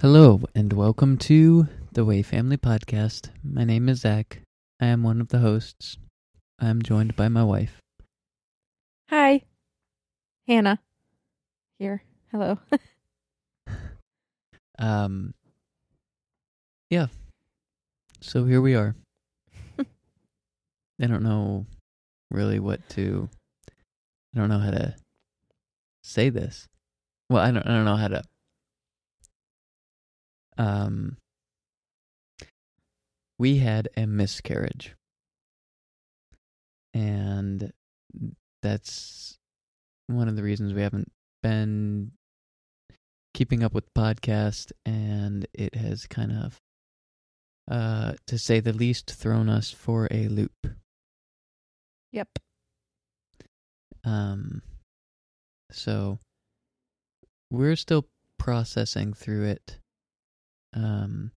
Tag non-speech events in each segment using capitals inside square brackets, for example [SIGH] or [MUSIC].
Hello, and welcome to the Way Family Podcast. My name is Zach. I am one of the hosts. I am joined by my wife. Hi. Hanna. Here. Hello. [LAUGHS] Um, yeah. So here we are. [LAUGHS] I don't know really what to. I don't know how to say this. Well, I don't. I don't know how to. Um, we had a miscarriage, and that's one of the reasons we haven't been keeping up with the podcast, and it has kind of, uh, to say the least, thrown us for a loop. yep. Um, so we're still processing through it. Um,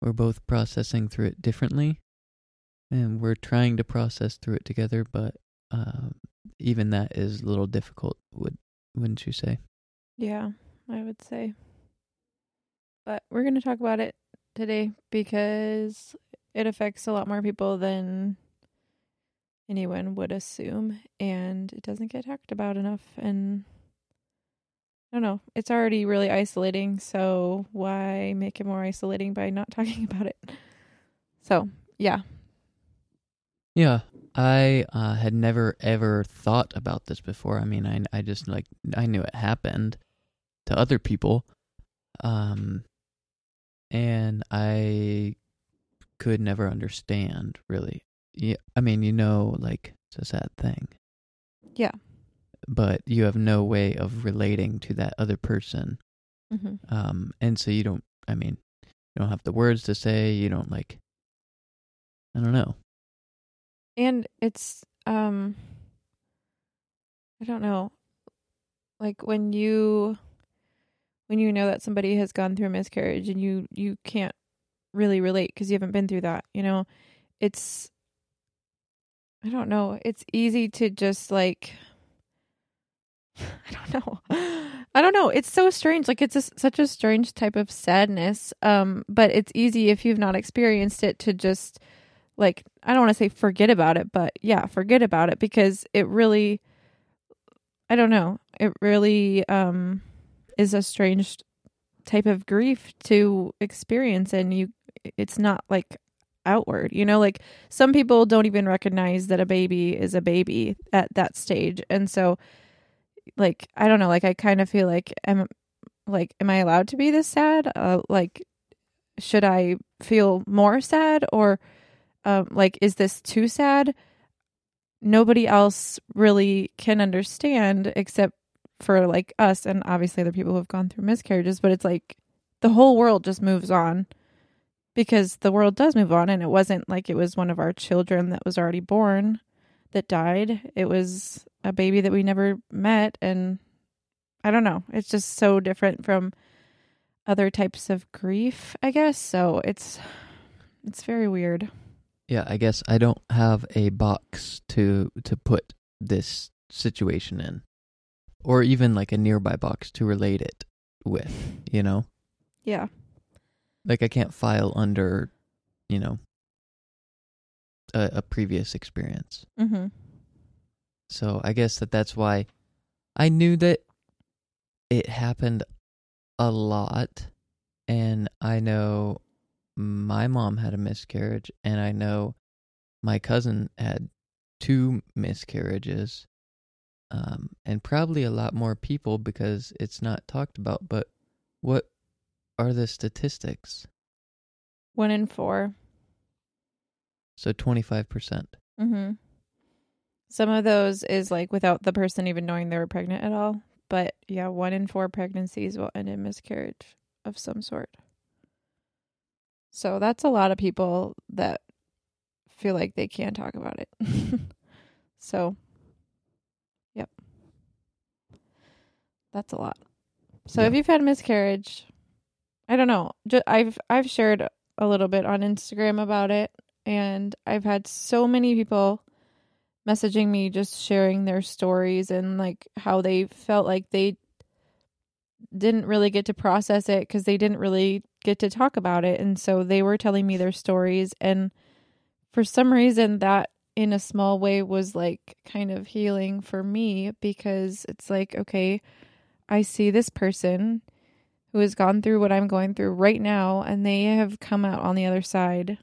we're both processing through it differently, and we're trying to process through it together. But um, even that is a little difficult. Would wouldn't you say? Yeah, I would say. But we're going to talk about it today because it affects a lot more people than anyone would assume and it doesn't get talked about enough and I don't know. It's already really isolating, so why make it more isolating by not [LAUGHS] talking about it? So, yeah. Yeah, I uh, had never ever thought about this before. I mean, I I just like I knew it happened to other people, um, and I could never understand really. Yeah, I mean, you know, like it's a sad thing. Yeah. But you have no way of relating to that other person, hmm um, and so you don't. I mean, you don't have the words to say. You don't like. I don't know. And it's um I don't know. Like when you when you know that somebody has gone through a miscarriage and you you can't really relate because you haven't been through that, you know. It's I don't know. It's easy to just like [LAUGHS] I don't know. I don't know. It's so strange. Like it's a, such a strange type of sadness. Um but it's easy if you've not experienced it to just like I don't want to say forget about it, but yeah, forget about it because it really I don't know. It really um is a strange type of grief to experience and you it's not like outward. You know, like some people don't even recognize that a baby is a baby at that stage. And so like I don't know, like I kind of feel like am like am I allowed to be this sad? Uh like should I feel more sad or um, like is this too sad nobody else really can understand except for like us and obviously other people who have gone through miscarriages but it's like the whole world just moves on because the world does move on and it wasn't like it was one of our children that was already born that died. It was a baby that we never met and i don't know. It's just so different from other types of grief i guess. So it's it's very weird. Yeah, I guess I don't have a box to to put this situation in, or even like a nearby box to relate it with. You know, yeah. Like I can't file under, you know, a, a previous experience. mhm So I guess that that's why I knew that it happened a lot, and I know my mom had a miscarriage, and I know my cousin had two miscarriages, um, and probably a lot more people because it's not talked about. But what are the statistics? one in four So twenty five percent. Mm-hmm. Some of those is like without the person even knowing they were pregnant at all. But yeah, one in four pregnancies will end in miscarriage of some sort. So that's a lot of people that feel like they can't talk about it. [LAUGHS] so, yep. That's a lot. So if you've had a miscarriage, I don't know. I've I've shared a little bit on Instagram about it and I've had so many people messaging me just sharing their stories and like how they felt like they didn't really get to process it because they didn't really get to talk about it. And so they were telling me their stories. And for some reason, that in a small way was like kind of healing for me because it's like, okay, I see this person who has gone through what I'm going through right now and they have come out on the other side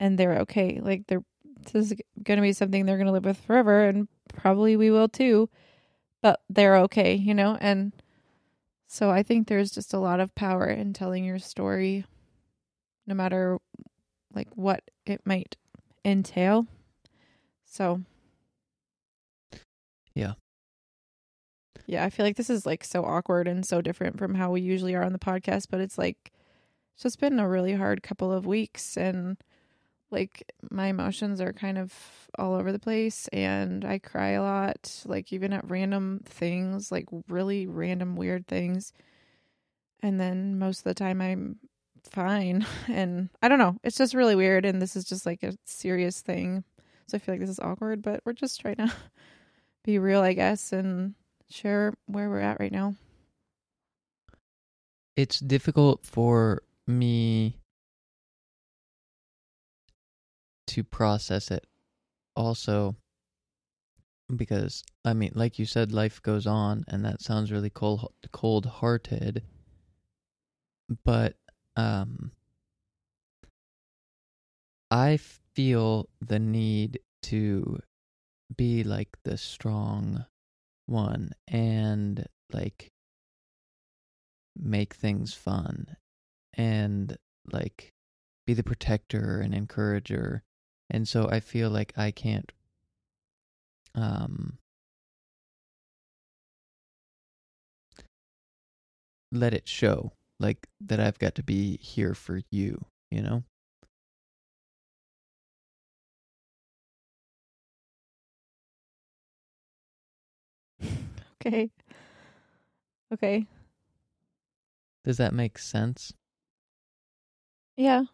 and they're okay. Like they're this is going to be something they're going to live with forever and probably we will too. But they're okay, you know? And so I think there's just a lot of power in telling your story no matter like what it might entail. So Yeah. Yeah, I feel like this is like so awkward and so different from how we usually are on the podcast, but it's like it's just been a really hard couple of weeks and like my emotions are kind of all over the place and I cry a lot, like even at random things, like really random weird things. And then most of the time I'm fine. [LAUGHS] And I don't know, it's just really weird and this is just like a serious thing. So I feel like this is awkward, but we're just trying to [LAUGHS] be real, I guess, and share where we're at right now. It's difficult for me to process it also because I mean like you said life goes on and that sounds really cold cold-hearted but um I feel the need to be like the strong one and like make things fun and like be the protector and encourager and so I feel like I can't um let it show like that I've got to be here for you, you know? Okay. Okay. Does that make sense? Yeah,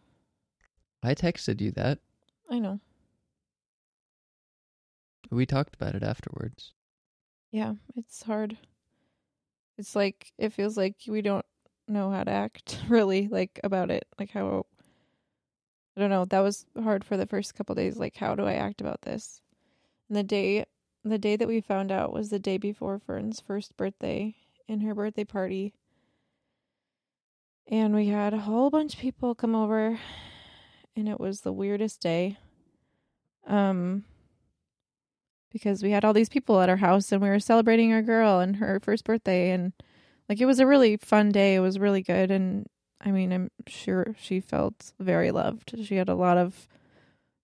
I texted you that. I know. We talked about it afterwards. Yeah, it's hard. It's like it feels like we don't know how to act [LAUGHS] really like about it. Like how I don't know. That was hard for the first couple days like how do I act about this? And the day the day that we found out was the day before Fern's first birthday in her birthday party. And we had a whole bunch of people come over and it was the weirdest day. Um because we had all these people at our house and we were celebrating our girl and her first birthday and like it was a really fun day. It was really good and I mean, I'm sure she felt very loved. She had a lot of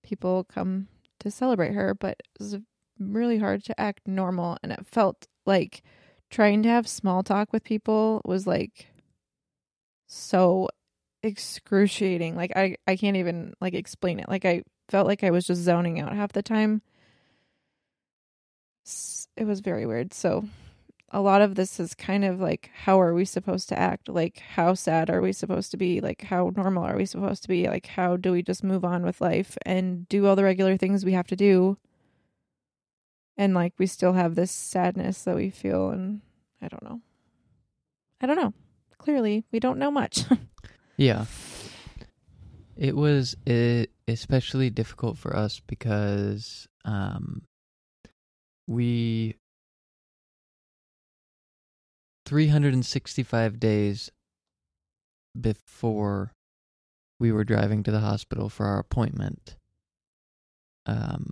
people come to celebrate her, but it was really hard to act normal and it felt like trying to have small talk with people was like so excruciating. Like I I can't even like explain it. Like I felt like I was just zoning out half the time. It was very weird. So a lot of this is kind of like how are we supposed to act? Like how sad are we supposed to be? Like how normal are we supposed to be? Like how do we just move on with life and do all the regular things we have to do? And like we still have this sadness that we feel and I don't know. I don't know. Clearly, we don't know much. [LAUGHS] Yeah. It was especially difficult for us because um, we 365 days before we were driving to the hospital for our appointment um,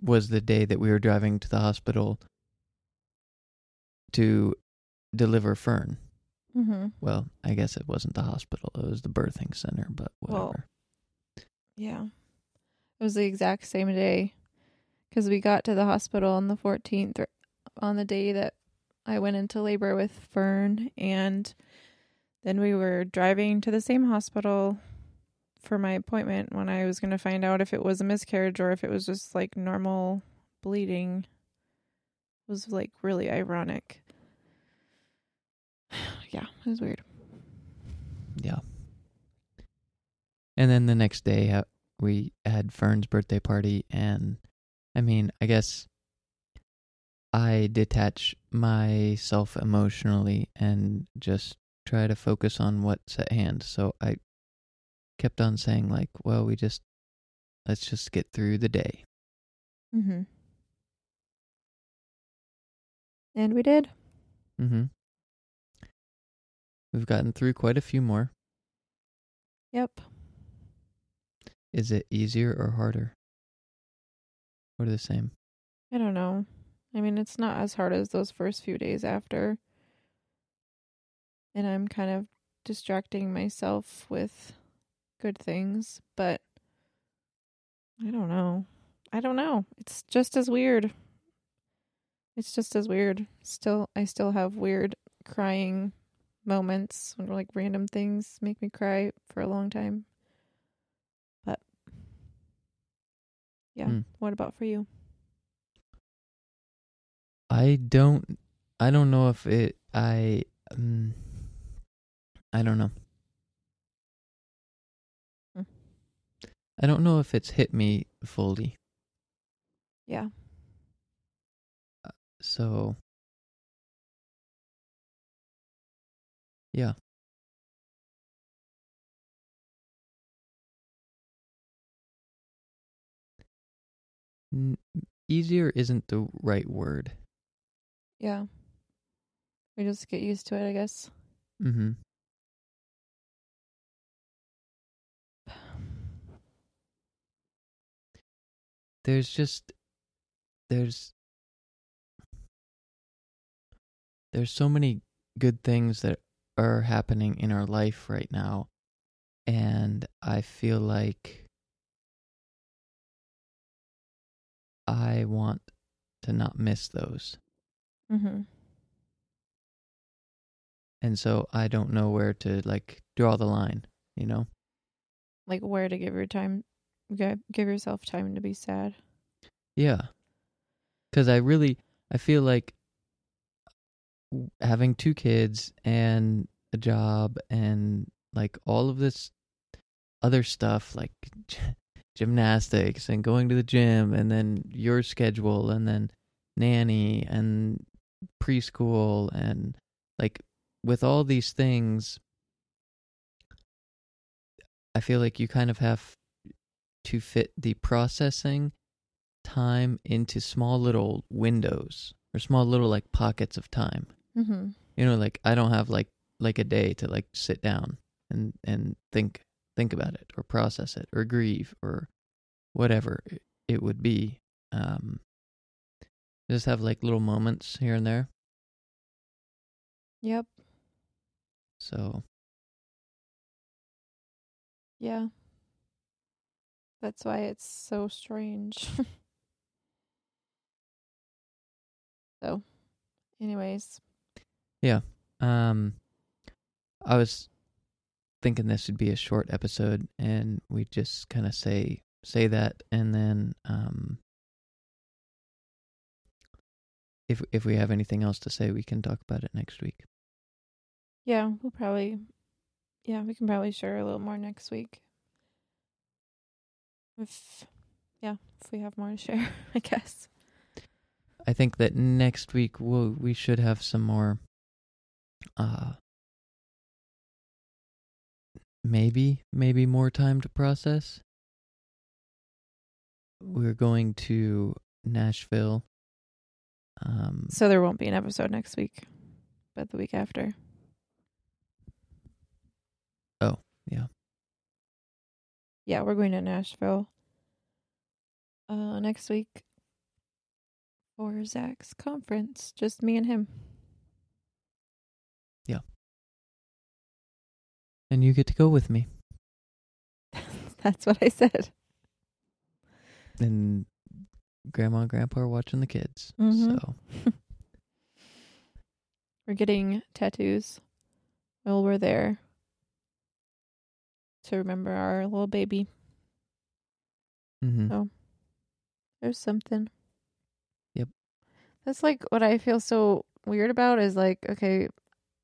was the day that we were driving to the hospital to deliver Fern. Mm-hmm. Well, I guess it wasn't the hospital; it was the birthing center. But whatever. Well, Yeah. It was the exact same day because we got to the hospital on the 14th on the day that I went into labor with Fern. And then we were driving to the same hospital for my appointment when I was going to find out if it was a miscarriage or if it was just like normal bleeding. It was like really ironic. Yeah, it was weird. Yeah. And then the next day, uh, we had Fern's birthday party, and I mean, I guess I detach myself emotionally and just try to focus on what's at hand. So I kept on saying like, well, we just let's just get through the day. Mm-hmm. And we did. Mhm. We've gotten through quite a few more. Yep. Is it easier or harder? Or the same? I don't know. I mean, it's not as hard as those first few days after. And I'm kind of distracting myself with good things, but I don't know. I don't know. It's just as weird. It's just as weird. Still I still have weird crying moments when like random things make me cry for a long time. But yeah, Hmm. what about for you? I don't I don't know if it I um, I don't know. Hmm. I don't know if it's hit me fully. Yeah. So yeah. N- easier isn't the right word. Yeah. We just get used to it, I guess. Mhm. There's just there's there's so many good things that are happening in our life right now and I feel like I want to not miss those. Mm-hmm. And so I don't know where to like draw the line, you know? Like where to give your time, give give yourself time to be sad. Yeah. Cuz I really I feel like having two kids and a job and like all of this other stuff like [LAUGHS] gymnastics and going to the gym and then your schedule and then nanny and preschool and like with all these things I feel like you kind of have to fit the processing time into small little windows or small little like pockets of time. Mm-hmm. You know, like I don't have like like a day to like sit down and and think think about it or process it or grieve or whatever it- it would be. Um just have like little moments here and there. Yep. So, Yeah. That's why it's so strange. [LAUGHS] so, anyways, Yeah. um I was thinking this would be a short episode and we just kind of say say that and then um if if we have anything else to say we can talk about it next week. yeah, we'll probably, yeah, we can probably share a little more next week. If, yeah, if we have more to share, [LAUGHS] I guess. I think that next week we'll we should have some more uh maybe maybe more time to process. We're going to Nashville. Um So there won't be an episode next week, but the week after. Oh, yeah. Yeah, we're going to Nashville uh next week for Zach's conference. Just me and him. Yeah. And you get to go with me. [LAUGHS] That's what I said. And grandma and grandpa are watching the kids. Mhm. So [LAUGHS] We're getting tattoos while we're there to remember our little baby. Mm-hmm. Oh. There's something. That's like what I feel so weird about is like, okay,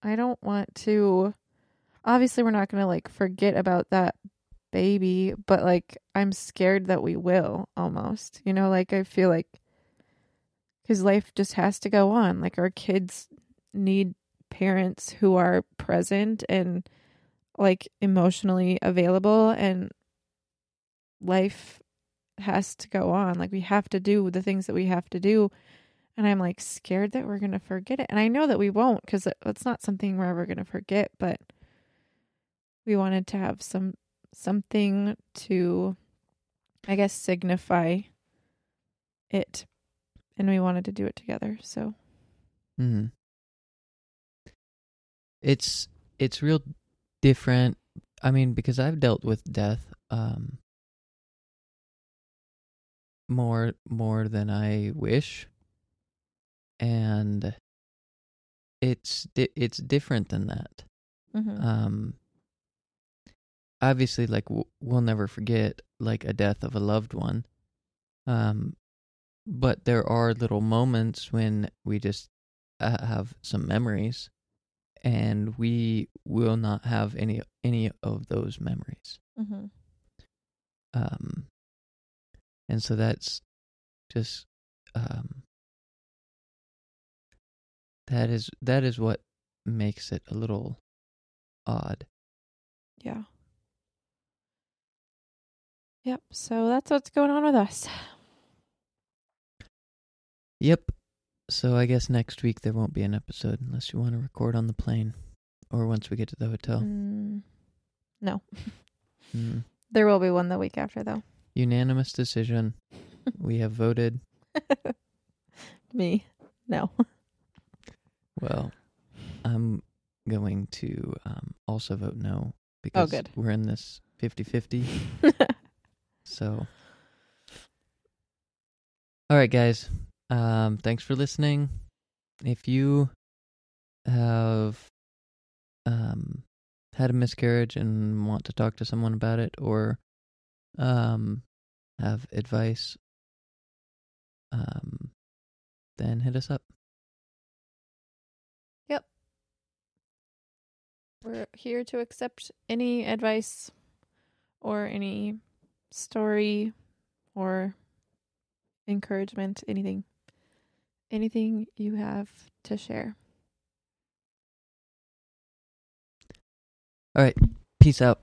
I don't want to. Obviously, we're not going to like forget about that baby, but like, I'm scared that we will almost. You know, like, I feel like. because life just has to go on. Like our kids need parents who are present and like emotionally available and life has to go on. Like we have to do the things that we have to do. And I'm like scared that we're going to forget it. And I know that we won't because it's not something we're ever going to forget, but we wanted to have some something to I guess signify it and we wanted to do it together. So hmm It's it's real different. I mean, because I've dealt with death um more more than I wish, and it's di- it's different than that. mm-hmm. Um, obviously, like w- we'll never forget like a death of a loved one. Um, but there are little moments when we just uh, have some memories, and we will not have any any of those memories. Mm-hmm. Um, and so that's just um, that is that is what makes it a little odd. Yeah. Yep. So that's what's going on with us. Yep. So I guess next week there won't be an episode unless you want to record on the plane or once we get to the hotel. Mm, no. Mm. [LAUGHS] There will be one the week after, though. Unanimous decision. [LAUGHS] we have voted. [LAUGHS] Me. No. Well, I'm going to um, also vote no because good. we're in this 50-50. [LAUGHS] So, all right, guys. Um, thanks for listening. If you have um, had a miscarriage and want to talk to someone about it, or um, have advice, um, then hit us up. We're here to accept any advice or any story or encouragement, anything. Anything you have to share. All right. Peace out.